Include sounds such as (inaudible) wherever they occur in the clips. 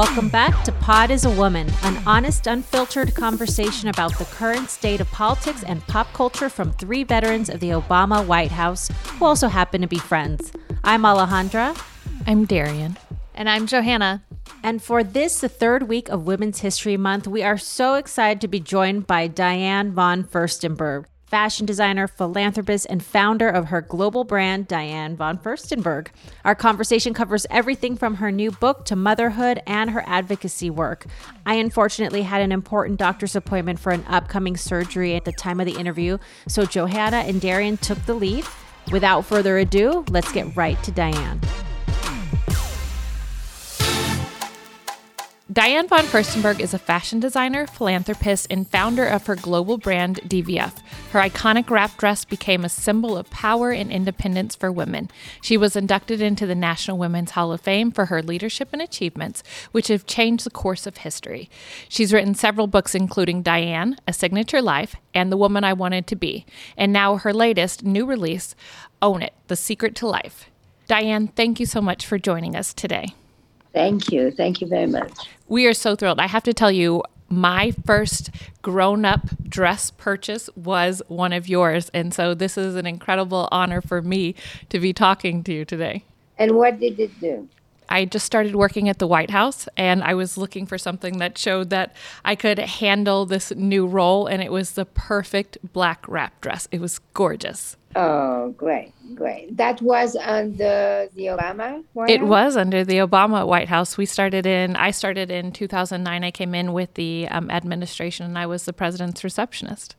Welcome back to Pod is a Woman, an honest, unfiltered conversation about the current state of politics and pop culture from three veterans of the Obama White House who also happen to be friends. I'm Alejandra. I'm Darian. And I'm Johanna. And for this, the third week of Women's History Month, we are so excited to be joined by Diane von Furstenberg fashion designer, philanthropist, and founder of her global brand, Diane von Furstenberg. Our conversation covers everything from her new book to motherhood and her advocacy work. I unfortunately had an important doctor's appointment for an upcoming surgery at the time of the interview, so Johanna and Darian took the lead. Without further ado, let's get right to Diane. Diane von Furstenberg is a fashion designer, philanthropist, and founder of her global brand, DVF. Her iconic wrap dress became a symbol of power and independence for women. She was inducted into the National Women's Hall of Fame for her leadership and achievements, which have changed the course of history. She's written several books, including Diane, A Signature Life, and The Woman I Wanted to Be, and now her latest new release, Own It The Secret to Life. Diane, thank you so much for joining us today. Thank you. Thank you very much. We are so thrilled. I have to tell you, my first grown up dress purchase was one of yours. And so this is an incredible honor for me to be talking to you today. And what did it do? I just started working at the White House and I was looking for something that showed that I could handle this new role. And it was the perfect black wrap dress. It was gorgeous. Oh, great, great. That was under the Obama White It House? was under the Obama White House. We started in, I started in 2009. I came in with the um, administration and I was the president's receptionist.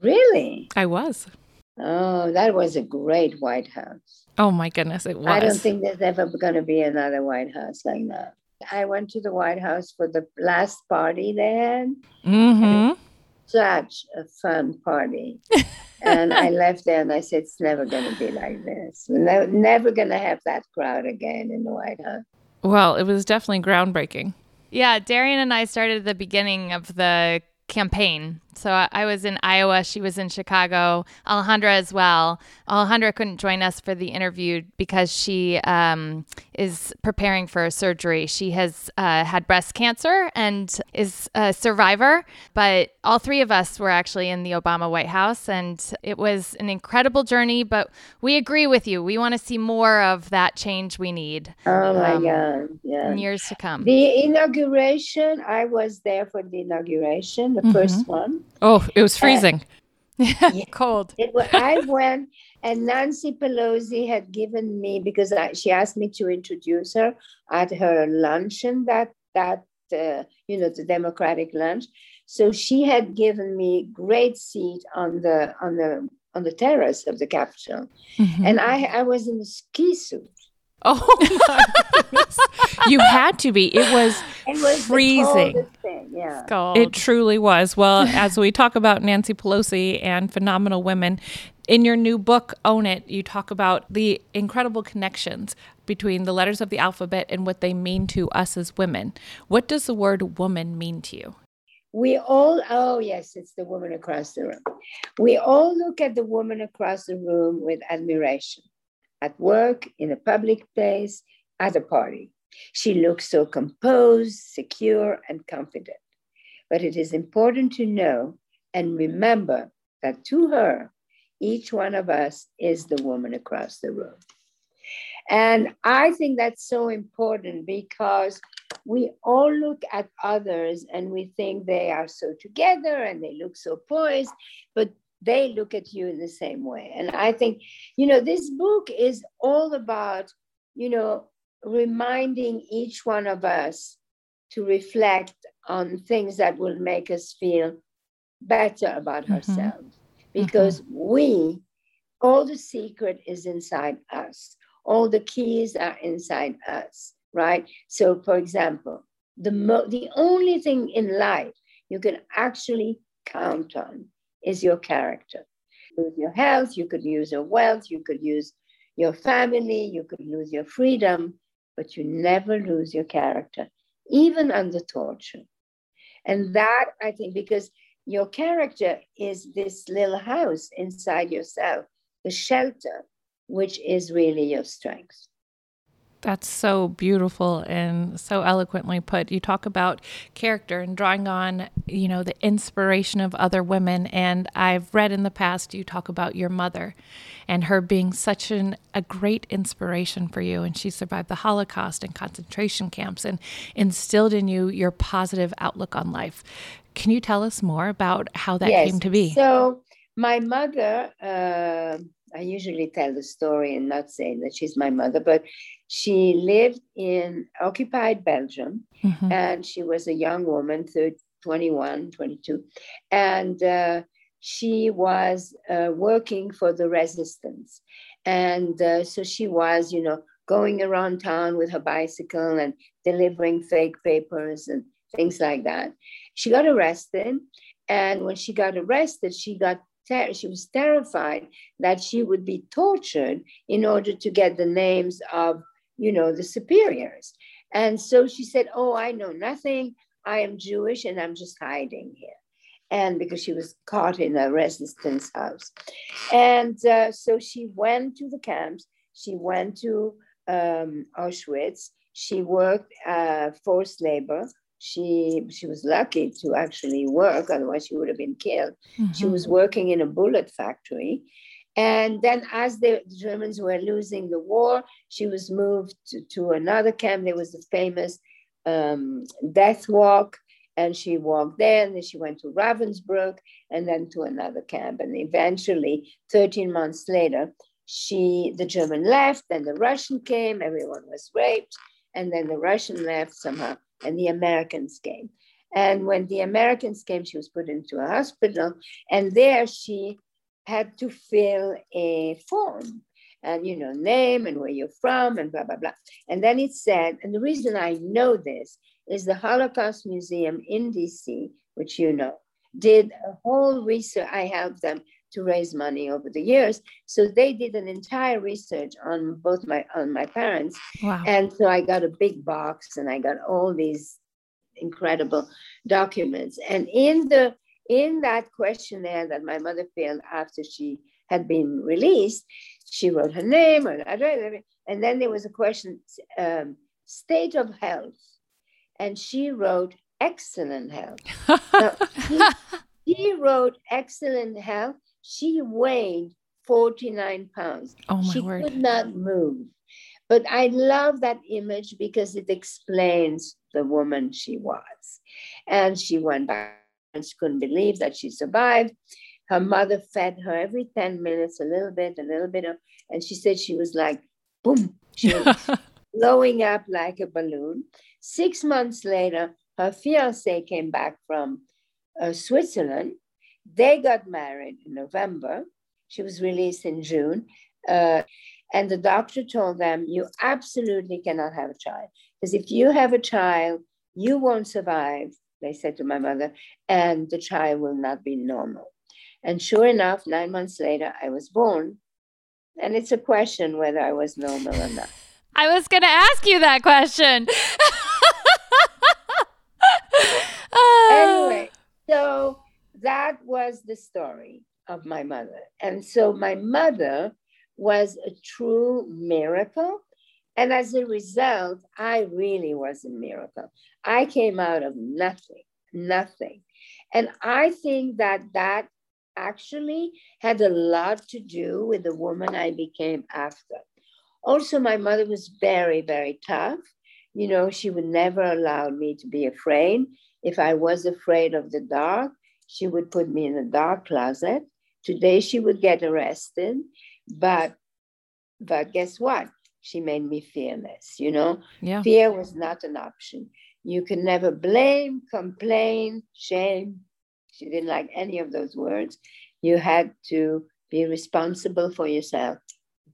Really? I was. Oh, that was a great White House. Oh my goodness, it was. I don't think there's ever going to be another White House like that. I went to the White House for the last party they had. Mm-hmm. Such a fun party. (laughs) and I left there and I said, it's never going to be like this. We're never going to have that crowd again in the White House. Well, it was definitely groundbreaking. Yeah, Darian and I started at the beginning of the campaign. So I was in Iowa, she was in Chicago, Alejandra as well. Alejandra couldn't join us for the interview because she um, is preparing for a surgery. She has uh, had breast cancer and is a survivor, but all three of us were actually in the Obama White House, and it was an incredible journey. But we agree with you. We want to see more of that change we need. Oh my um, God. Yeah. In years to come. The inauguration, I was there for the inauguration, the mm-hmm. first one. Oh, it was freezing. Uh, yeah, (laughs) cold. It I went, and Nancy Pelosi had given me because I, she asked me to introduce her at her luncheon that that uh, you know the Democratic lunch. So she had given me great seat on the on the on the terrace of the Capitol, mm-hmm. and I I was in a ski suit. (laughs) Oh my goodness. you had to be. It was, it was freezing. Thing, yeah. It truly was. Well, as we talk about Nancy Pelosi and phenomenal women, in your new book, Own It, you talk about the incredible connections between the letters of the alphabet and what they mean to us as women. What does the word woman mean to you? We all, oh, yes, it's the woman across the room. We all look at the woman across the room with admiration at work, in a public place, at a party. She looks so composed, secure, and confident. But it is important to know and remember that to her, each one of us is the woman across the room. And I think that's so important because we all look at others and we think they are so together and they look so poised, but they look at you in the same way. And I think, you know, this book is all about, you know, reminding each one of us to reflect on things that will make us feel better about mm-hmm. ourselves. Because mm-hmm. we, all the secret is inside us, all the keys are inside us, right? So, for example, the, mo- the only thing in life you can actually count on is your character. Lose your health, you could lose your wealth, you could use your family, you could lose your freedom, but you never lose your character, even under torture. And that, I think, because your character is this little house inside yourself, the shelter, which is really your strength. That's so beautiful and so eloquently put. You talk about character and drawing on, you know, the inspiration of other women. And I've read in the past you talk about your mother and her being such an, a great inspiration for you. And she survived the Holocaust and concentration camps and instilled in you your positive outlook on life. Can you tell us more about how that yes. came to be? So, my mother, uh, I usually tell the story and not say that she's my mother, but she lived in occupied Belgium mm-hmm. and she was a young woman, 30, 21, 22. And uh, she was uh, working for the resistance. And uh, so she was, you know, going around town with her bicycle and delivering fake papers and things like that. She got arrested. And when she got arrested, she got ter- she was terrified that she would be tortured in order to get the names of you know, the superiors. And so she said, Oh, I know nothing. I am Jewish and I'm just hiding here. And because she was caught in a resistance house. And uh, so she went to the camps, she went to um, Auschwitz, she worked uh, forced labor. She, she was lucky to actually work, otherwise, she would have been killed. Mm-hmm. She was working in a bullet factory and then, as the Germans were losing the war, she was moved to, to another camp. There was a famous um, death walk, and she walked there. And then she went to Ravensbrück, and then to another camp. And eventually, 13 months later, she the German left, then the Russian came. Everyone was raped, and then the Russian left somehow, and the Americans came. And when the Americans came, she was put into a hospital, and there she had to fill a form and you know name and where you're from and blah blah blah and then it said and the reason i know this is the holocaust museum in dc which you know did a whole research i helped them to raise money over the years so they did an entire research on both my on my parents wow. and so i got a big box and i got all these incredible documents and in the in that questionnaire that my mother filled after she had been released, she wrote her name, her address, and then there was a question, um, state of health. And she wrote excellent health. (laughs) now, she wrote excellent health. She weighed 49 pounds. Oh, my she word. could not move. But I love that image because it explains the woman she was. And she went back and she couldn't believe that she survived. Her mother fed her every 10 minutes, a little bit, a little bit of, and she said she was like, boom, she was (laughs) blowing up like a balloon. Six months later, her fiance came back from uh, Switzerland. They got married in November. She was released in June. Uh, and the doctor told them, You absolutely cannot have a child. Because if you have a child, you won't survive they said to my mother, and the child will not be normal. And sure enough, nine months later, I was born. And it's a question whether I was normal or not. I was going to ask you that question. (laughs) anyway, so that was the story of my mother. And so my mother was a true miracle and as a result, I really was a miracle. I came out of nothing, nothing. And I think that that actually had a lot to do with the woman I became after. Also, my mother was very, very tough. You know, she would never allow me to be afraid. If I was afraid of the dark, she would put me in a dark closet. Today, she would get arrested. But, but guess what? she made me fearless, you know? Yeah. Fear was not an option. You can never blame, complain, shame. She didn't like any of those words. You had to be responsible for yourself.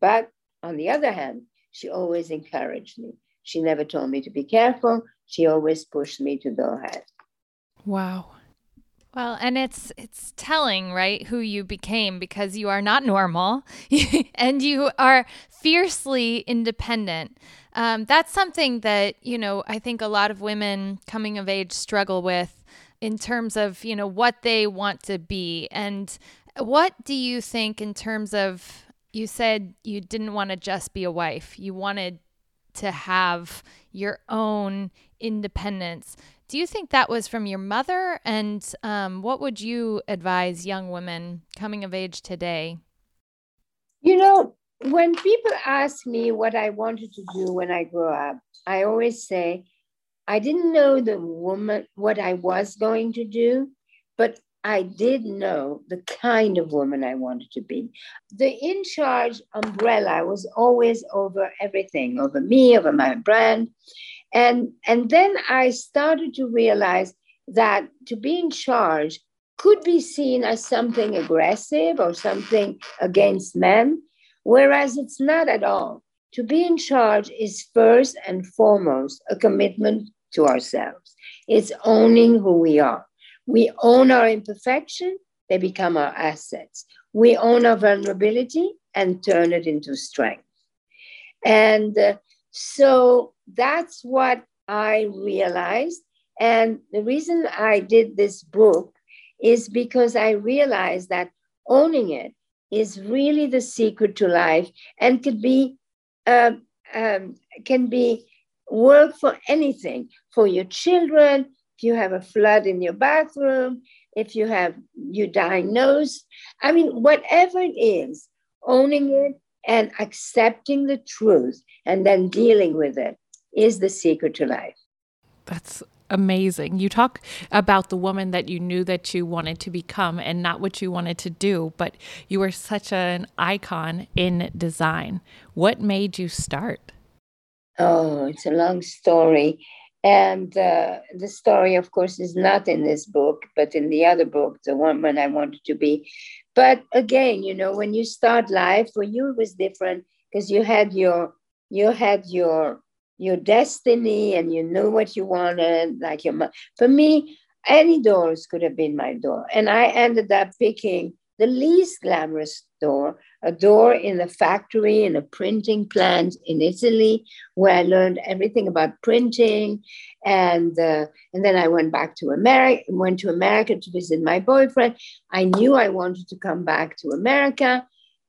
But on the other hand, she always encouraged me. She never told me to be careful. She always pushed me to go ahead. Wow. Well, and it's it's telling, right, who you became because you are not normal (laughs) and you are fiercely independent. Um, that's something that you know I think a lot of women coming of age struggle with in terms of you know what they want to be and what do you think in terms of you said you didn't want to just be a wife you wanted to have your own independence. Do you think that was from your mother? And um, what would you advise young women coming of age today? You know, when people ask me what I wanted to do when I grew up, I always say, I didn't know the woman, what I was going to do, but I did know the kind of woman I wanted to be. The in charge umbrella was always over everything, over me, over my brand. And, and then I started to realize that to be in charge could be seen as something aggressive or something against men, whereas it's not at all. To be in charge is first and foremost a commitment to ourselves, it's owning who we are. We own our imperfection, they become our assets. We own our vulnerability and turn it into strength. And uh, so that's what I realized. And the reason I did this book is because I realized that owning it is really the secret to life and could be uh, um, can be work for anything for your children you have a flood in your bathroom if you have you diagnosed i mean whatever it is owning it and accepting the truth and then dealing with it is the secret to life that's amazing. You talk about the woman that you knew that you wanted to become and not what you wanted to do, but you were such an icon in design. What made you start? Oh, it's a long story. And uh, the story, of course, is not in this book, but in the other book, the woman I wanted to be. But again, you know, when you start life, for you it was different because you had your you had your your destiny and you knew what you wanted like your for me any doors could have been my door and i ended up picking the least glamorous door a door in a factory in a printing plant in italy where i learned everything about printing. And uh, and then i went back to america went to america to visit my boyfriend. I knew i wanted to come back to america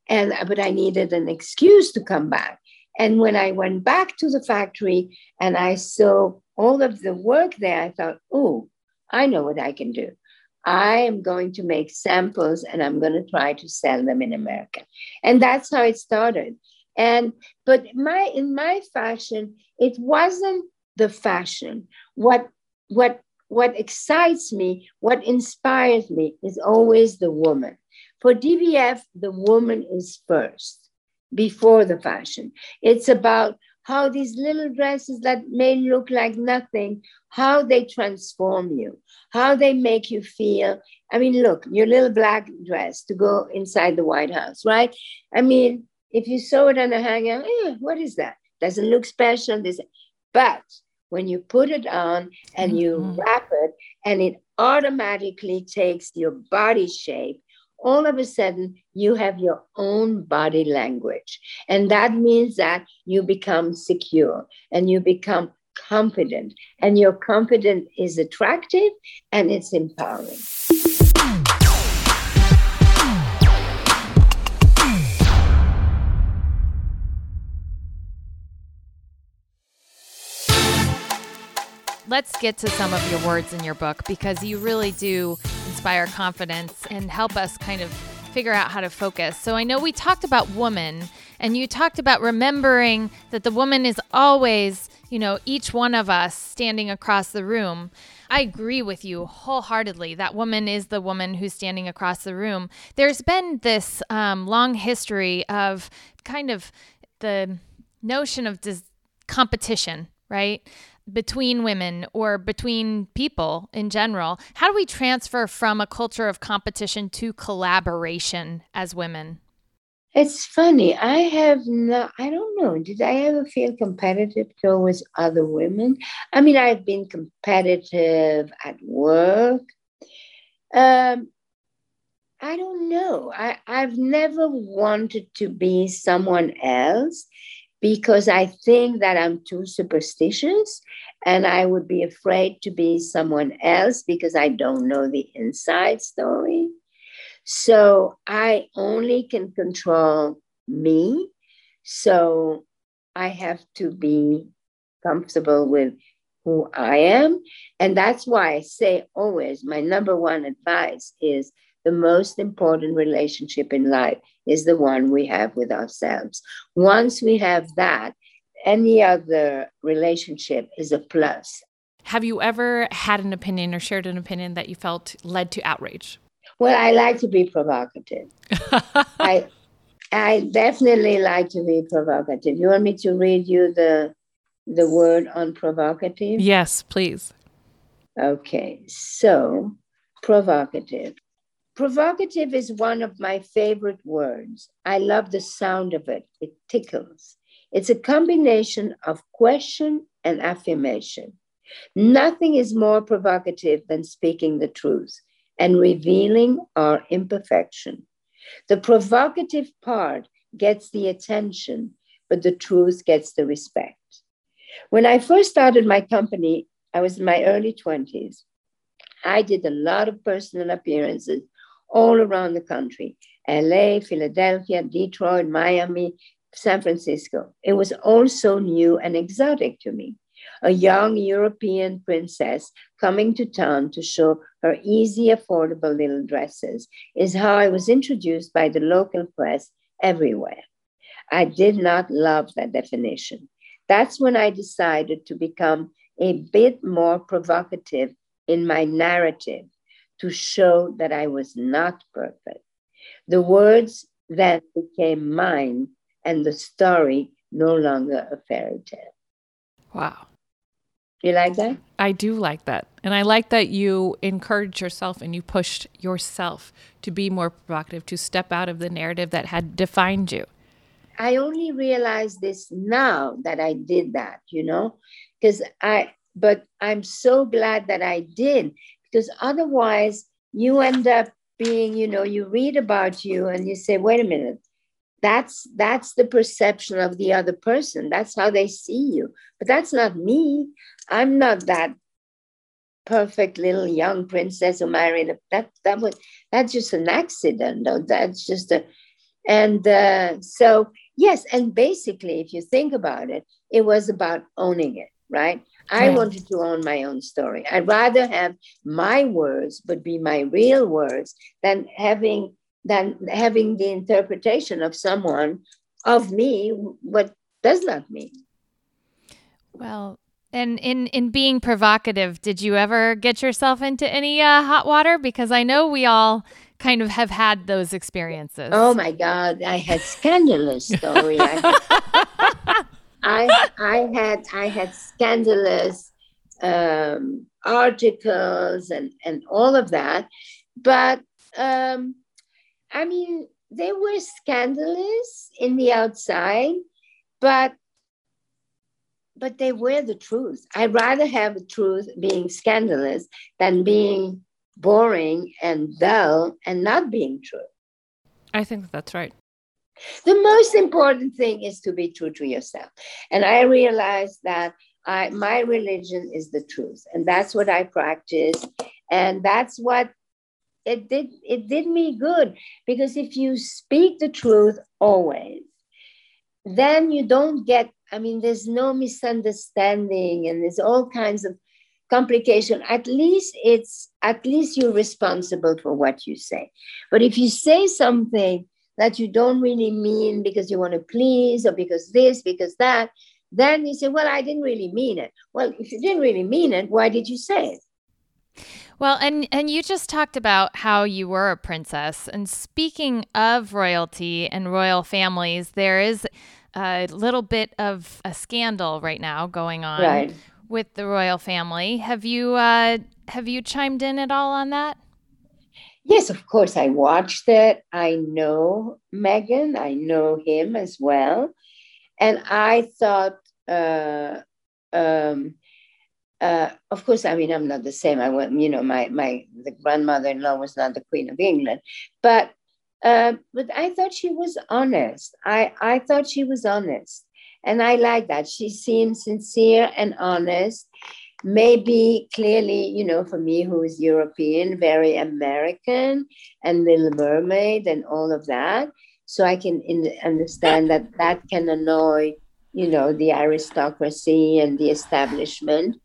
and but i needed an excuse to come back. And when I went back to the factory and I saw all of the work there, I thought, oh, I know what I can do. I am going to make samples and I'm going to try to sell them in America. And that's how it started. And but my in my fashion, it wasn't the fashion. What what what excites me, what inspires me is always the woman. For DVF, the woman is first before the fashion. It's about how these little dresses that may look like nothing, how they transform you, how they make you feel. I mean, look, your little black dress to go inside the White House, right? I mean, if you sew it on a hanger, eh, what is that? Doesn't look special. This, but when you put it on and you mm-hmm. wrap it, and it automatically takes your body shape all of a sudden you have your own body language. And that means that you become secure and you become confident. And your confidence is attractive and it's empowering. Let's get to some of your words in your book because you really do inspire confidence and help us kind of figure out how to focus. So I know we talked about woman and you talked about remembering that the woman is always, you know, each one of us standing across the room. I agree with you wholeheartedly. That woman is the woman who's standing across the room. There's been this um, long history of kind of the notion of dis- competition, right? Between women or between people in general? How do we transfer from a culture of competition to collaboration as women? It's funny. I have not, I don't know. Did I ever feel competitive towards other women? I mean, I've been competitive at work. Um, I don't know. I, I've never wanted to be someone else because I think that I'm too superstitious and I would be afraid to be someone else because I don't know the inside story. So I only can control me. So I have to be comfortable with who I am. And that's why I say always my number one advice is the most important relationship in life is the one we have with ourselves. Once we have that, any other relationship is a plus. Have you ever had an opinion or shared an opinion that you felt led to outrage? Well, I like to be provocative. (laughs) I I definitely like to be provocative. You want me to read you the the word on provocative? Yes, please. Okay. So, provocative. Provocative is one of my favorite words. I love the sound of it. It tickles. It's a combination of question and affirmation. Nothing is more provocative than speaking the truth and revealing our imperfection. The provocative part gets the attention, but the truth gets the respect. When I first started my company, I was in my early 20s. I did a lot of personal appearances all around the country LA, Philadelphia, Detroit, Miami, San Francisco. It was all so new and exotic to me. A young European princess coming to town to show her easy, affordable little dresses is how I was introduced by the local press everywhere. I did not love that definition. That's when I decided to become a bit more provocative in my narrative to show that I was not perfect. The words then became mine and the story no longer a fairy tale. Wow. You like that? I do like that. And I like that you encouraged yourself and you pushed yourself to be more provocative, to step out of the narrative that had defined you. I only realize this now that I did that, you know, because I, but I'm so glad that I did because otherwise you end up being, you know, you read about you and you say, wait a minute, that's that's the perception of the other person. That's how they see you. But that's not me. I'm not that perfect little young princess who married a, that that was that's just an accident though. That's just a and uh, so yes and basically if you think about it it was about owning it right I wanted to own my own story. I'd rather have my words, but be my real words, than having than having the interpretation of someone of me what does not mean. Well, and in in being provocative, did you ever get yourself into any uh, hot water? Because I know we all kind of have had those experiences. Oh my God, I had scandalous story. I, (laughs) I, I had I had scandalous um, articles and and all of that, but um, I mean, they were scandalous in the outside, but but they were the truth. I'd rather have the truth being scandalous than being boring and dull and not being true. I think that's right. The most important thing is to be true to yourself. And I realized that I, my religion is the truth, and that's what I practice. And that's what it did it did me good because if you speak the truth always then you don't get i mean there's no misunderstanding and there's all kinds of complication at least it's at least you're responsible for what you say but if you say something that you don't really mean because you want to please or because this because that then you say well i didn't really mean it well if you didn't really mean it why did you say it well, and and you just talked about how you were a princess. And speaking of royalty and royal families, there is a little bit of a scandal right now going on right. with the royal family. Have you uh, have you chimed in at all on that? Yes, of course. I watched it. I know Meghan, I know him as well, and I thought. Uh, um, uh, of course, I mean, I'm not the same. I went, you know, my my the grandmother-in-law was not the Queen of England, but uh, but I thought she was honest. I I thought she was honest, and I like that. She seemed sincere and honest. Maybe clearly, you know, for me who is European, very American, and Little Mermaid and all of that. So I can in, understand that that can annoy you know, the aristocracy and the establishment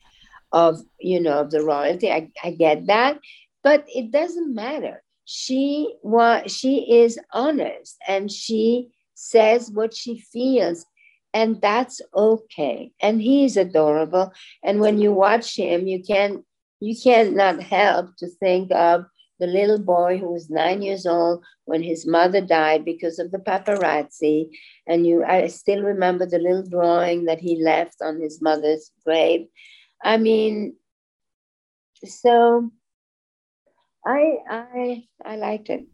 of, you know, of the royalty. I, I get that, but it doesn't matter. She was she is honest and she says what she feels and that's okay. And he's adorable. And when you watch him you can you cannot help to think of the little boy who was nine years old when his mother died because of the paparazzi. And you i still remember the little drawing that he left on his mother's grave. I mean so i i i liked it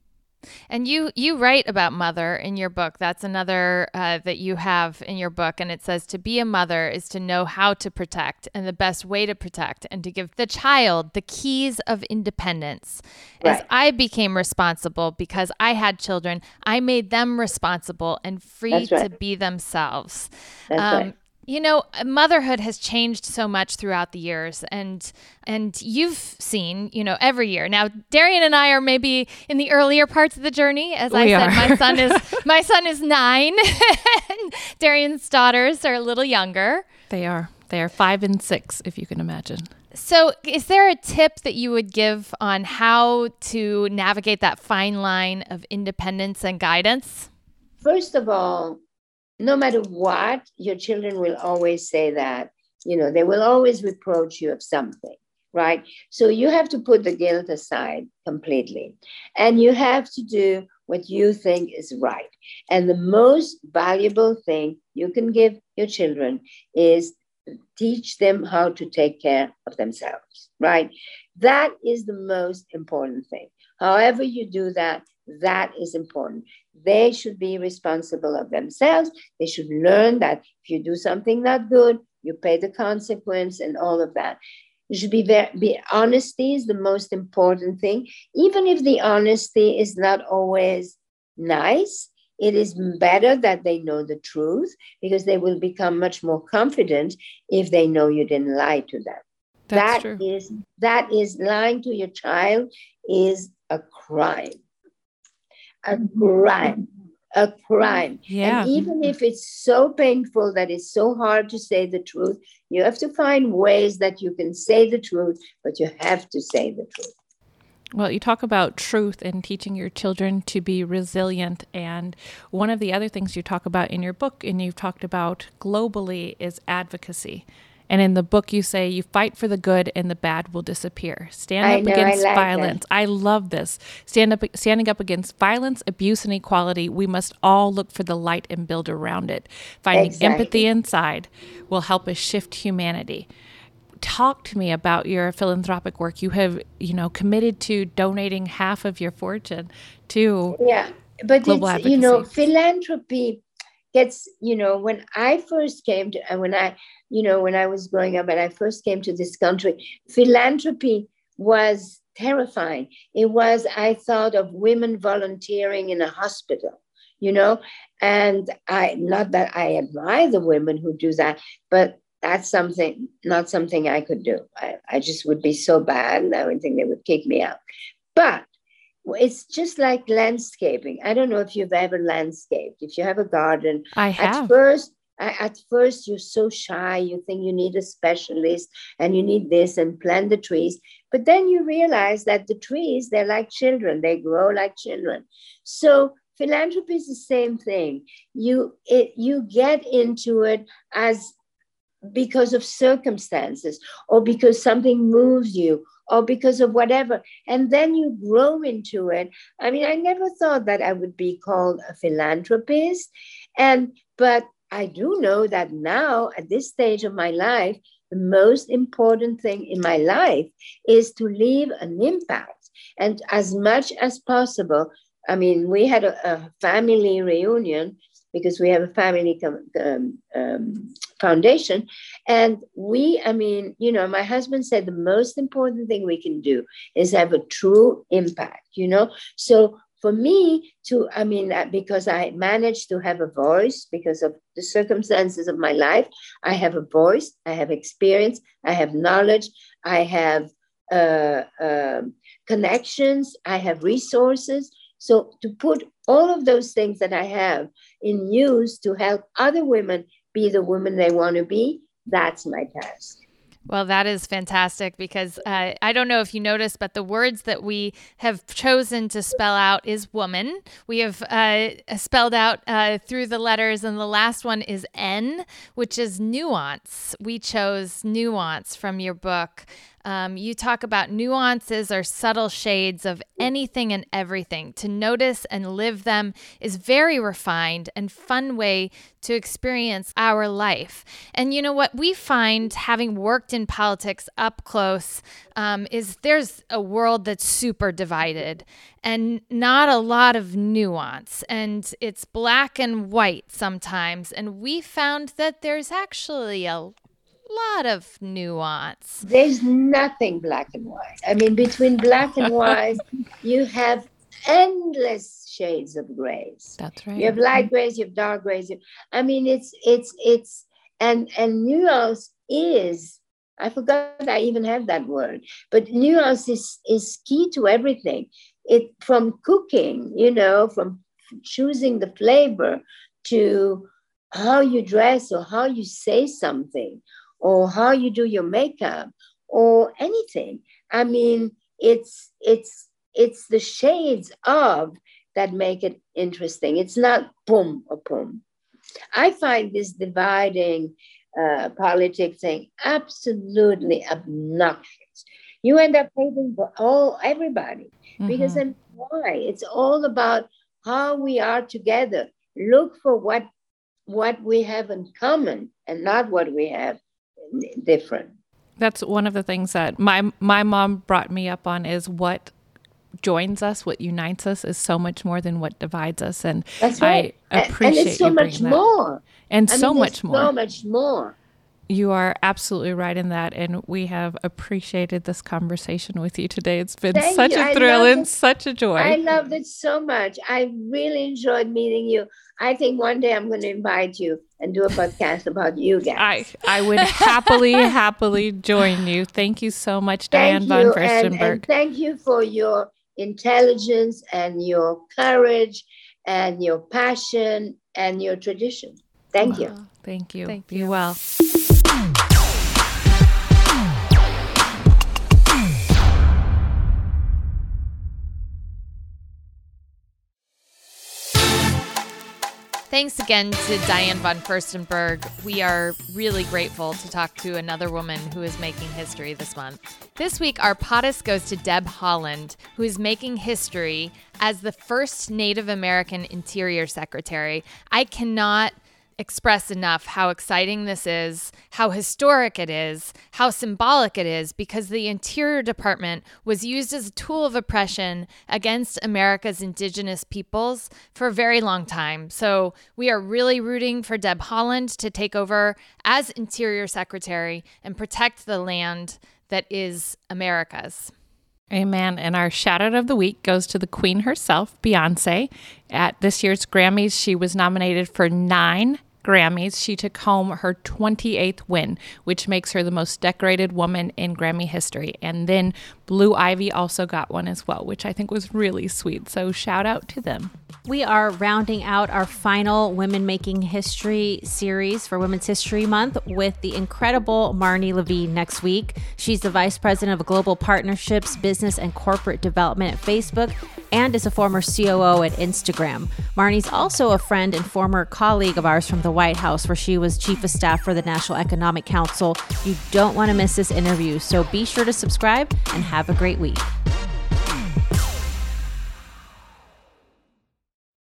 and you you write about mother in your book. That's another uh, that you have in your book, and it says to be a mother is to know how to protect and the best way to protect, and to give the child the keys of independence. Right. As I became responsible because I had children, I made them responsible and free right. to be themselves. That's um, right. You know, uh, motherhood has changed so much throughout the years and and you've seen, you know, every year. Now, Darian and I are maybe in the earlier parts of the journey. As we I said, my son is (laughs) my son is 9 (laughs) and Darian's daughters are a little younger. They are. They are 5 and 6 if you can imagine. So, is there a tip that you would give on how to navigate that fine line of independence and guidance? First of all, no matter what, your children will always say that. You know, they will always reproach you of something, right? So you have to put the guilt aside completely. And you have to do what you think is right. And the most valuable thing you can give your children is teach them how to take care of themselves, right? That is the most important thing. However, you do that, that is important. They should be responsible of themselves. They should learn that if you do something not good, you pay the consequence and all of that. You should be very be honesty is the most important thing. Even if the honesty is not always nice, it is better that they know the truth because they will become much more confident if they know you didn't lie to them. That's that is that is lying to your child is a crime a crime a crime. Yeah. And even if it's so painful that it's so hard to say the truth, you have to find ways that you can say the truth, but you have to say the truth. Well, you talk about truth and teaching your children to be resilient. And one of the other things you talk about in your book, and you've talked about globally, is advocacy. And in the book, you say you fight for the good and the bad will disappear. Stand up know, against like violence. That. I love this. Stand up, standing up against violence, abuse, and equality. We must all look for the light and build around it. Finding exactly. empathy inside will help us shift humanity. Talk to me about your philanthropic work. You have, you know, committed to donating half of your fortune to yeah, but global it's, advocacy. you know, philanthropy gets, you know, when I first came to, and when I you know, when I was growing up and I first came to this country, philanthropy was terrifying. It was, I thought of women volunteering in a hospital, you know, and I, not that I admire the women who do that, but that's something, not something I could do. I, I just would be so bad. I would think they would kick me out. But it's just like landscaping. I don't know if you've ever landscaped. If you have a garden, I have. At first, at first you're so shy you think you need a specialist and you need this and plant the trees but then you realize that the trees they're like children they grow like children so philanthropy is the same thing you it, you get into it as because of circumstances or because something moves you or because of whatever and then you grow into it i mean i never thought that i would be called a philanthropist and but I do know that now, at this stage of my life, the most important thing in my life is to leave an impact. And as much as possible, I mean, we had a, a family reunion because we have a family um, um, foundation. And we, I mean, you know, my husband said the most important thing we can do is have a true impact, you know? So for me to, I mean, uh, because I managed to have a voice because of the circumstances of my life, I have a voice, I have experience, I have knowledge, I have uh, uh, connections, I have resources. So to put all of those things that I have in use to help other women be the woman they want to be. That's my task. Well, that is fantastic because uh, I don't know if you noticed, but the words that we have chosen to spell out is woman. We have uh, spelled out uh, through the letters, and the last one is N, which is nuance. We chose nuance from your book. Um, you talk about nuances or subtle shades of anything and everything. To notice and live them is very refined and fun way to experience our life. And you know what we find, having worked in politics up close, um, is there's a world that's super divided and not a lot of nuance. And it's black and white sometimes. And we found that there's actually a lot of nuance. There's nothing black and white. I mean, between black and (laughs) white, you have endless shades of grays. That's right. You have light grays, you have dark grays. I mean, it's it's it's and and nuance is. I forgot I even have that word, but nuance is is key to everything. It from cooking, you know, from choosing the flavor to how you dress or how you say something or how you do your makeup or anything. I mean, it's it's it's the shades of that make it interesting. It's not boom or boom. I find this dividing uh, politics thing absolutely obnoxious. You end up hating for all everybody mm-hmm. because then why? It's all about how we are together. Look for what what we have in common and not what we have different. That's one of the things that my my mom brought me up on is what joins us, what unites us, is so much more than what divides us, and That's right. I appreciate and it's so much that. more, and I so mean, much more, so much more. You are absolutely right in that, and we have appreciated this conversation with you today. It's been Thank such you. a I thrill and it. such a joy. I loved it so much. I really enjoyed meeting you. I think one day I'm going to invite you and do a podcast about you guys. I I would happily (laughs) happily join you. Thank you so much, Diane thank von you, and, Furstenberg. and thank you for your intelligence and your courage and your passion and your tradition. Thank you. Thank you. Thank Be you. well. Thanks again to Diane von Furstenberg. We are really grateful to talk to another woman who is making history this month. This week, our POTUS goes to Deb Haaland, who is making history as the first Native American Interior Secretary. I cannot express enough how exciting this is, how historic it is, how symbolic it is, because the Interior Department was used as a tool of oppression against America's indigenous peoples for a very long time. So we are really rooting for Deb Haaland to take over as Interior Secretary and protect the land that is America's. Amen. And our shout out of the week goes to the queen herself, Beyonce. At this year's Grammys, she was nominated for nine Grammys. She took home her 28th win, which makes her the most decorated woman in Grammy history. And then Blue Ivy also got one as well, which I think was really sweet. So shout out to them. We are rounding out our final Women Making History series for Women's History Month with the incredible Marne Levine next week. She's the Vice President of Global Partnerships, Business, and Corporate Development at Facebook and is a former COO at Instagram. Marne's also a friend and former colleague of ours from the White House, where she was Chief of Staff for the National Economic Council. You don't want to miss this interview, so be sure to subscribe and have a great week.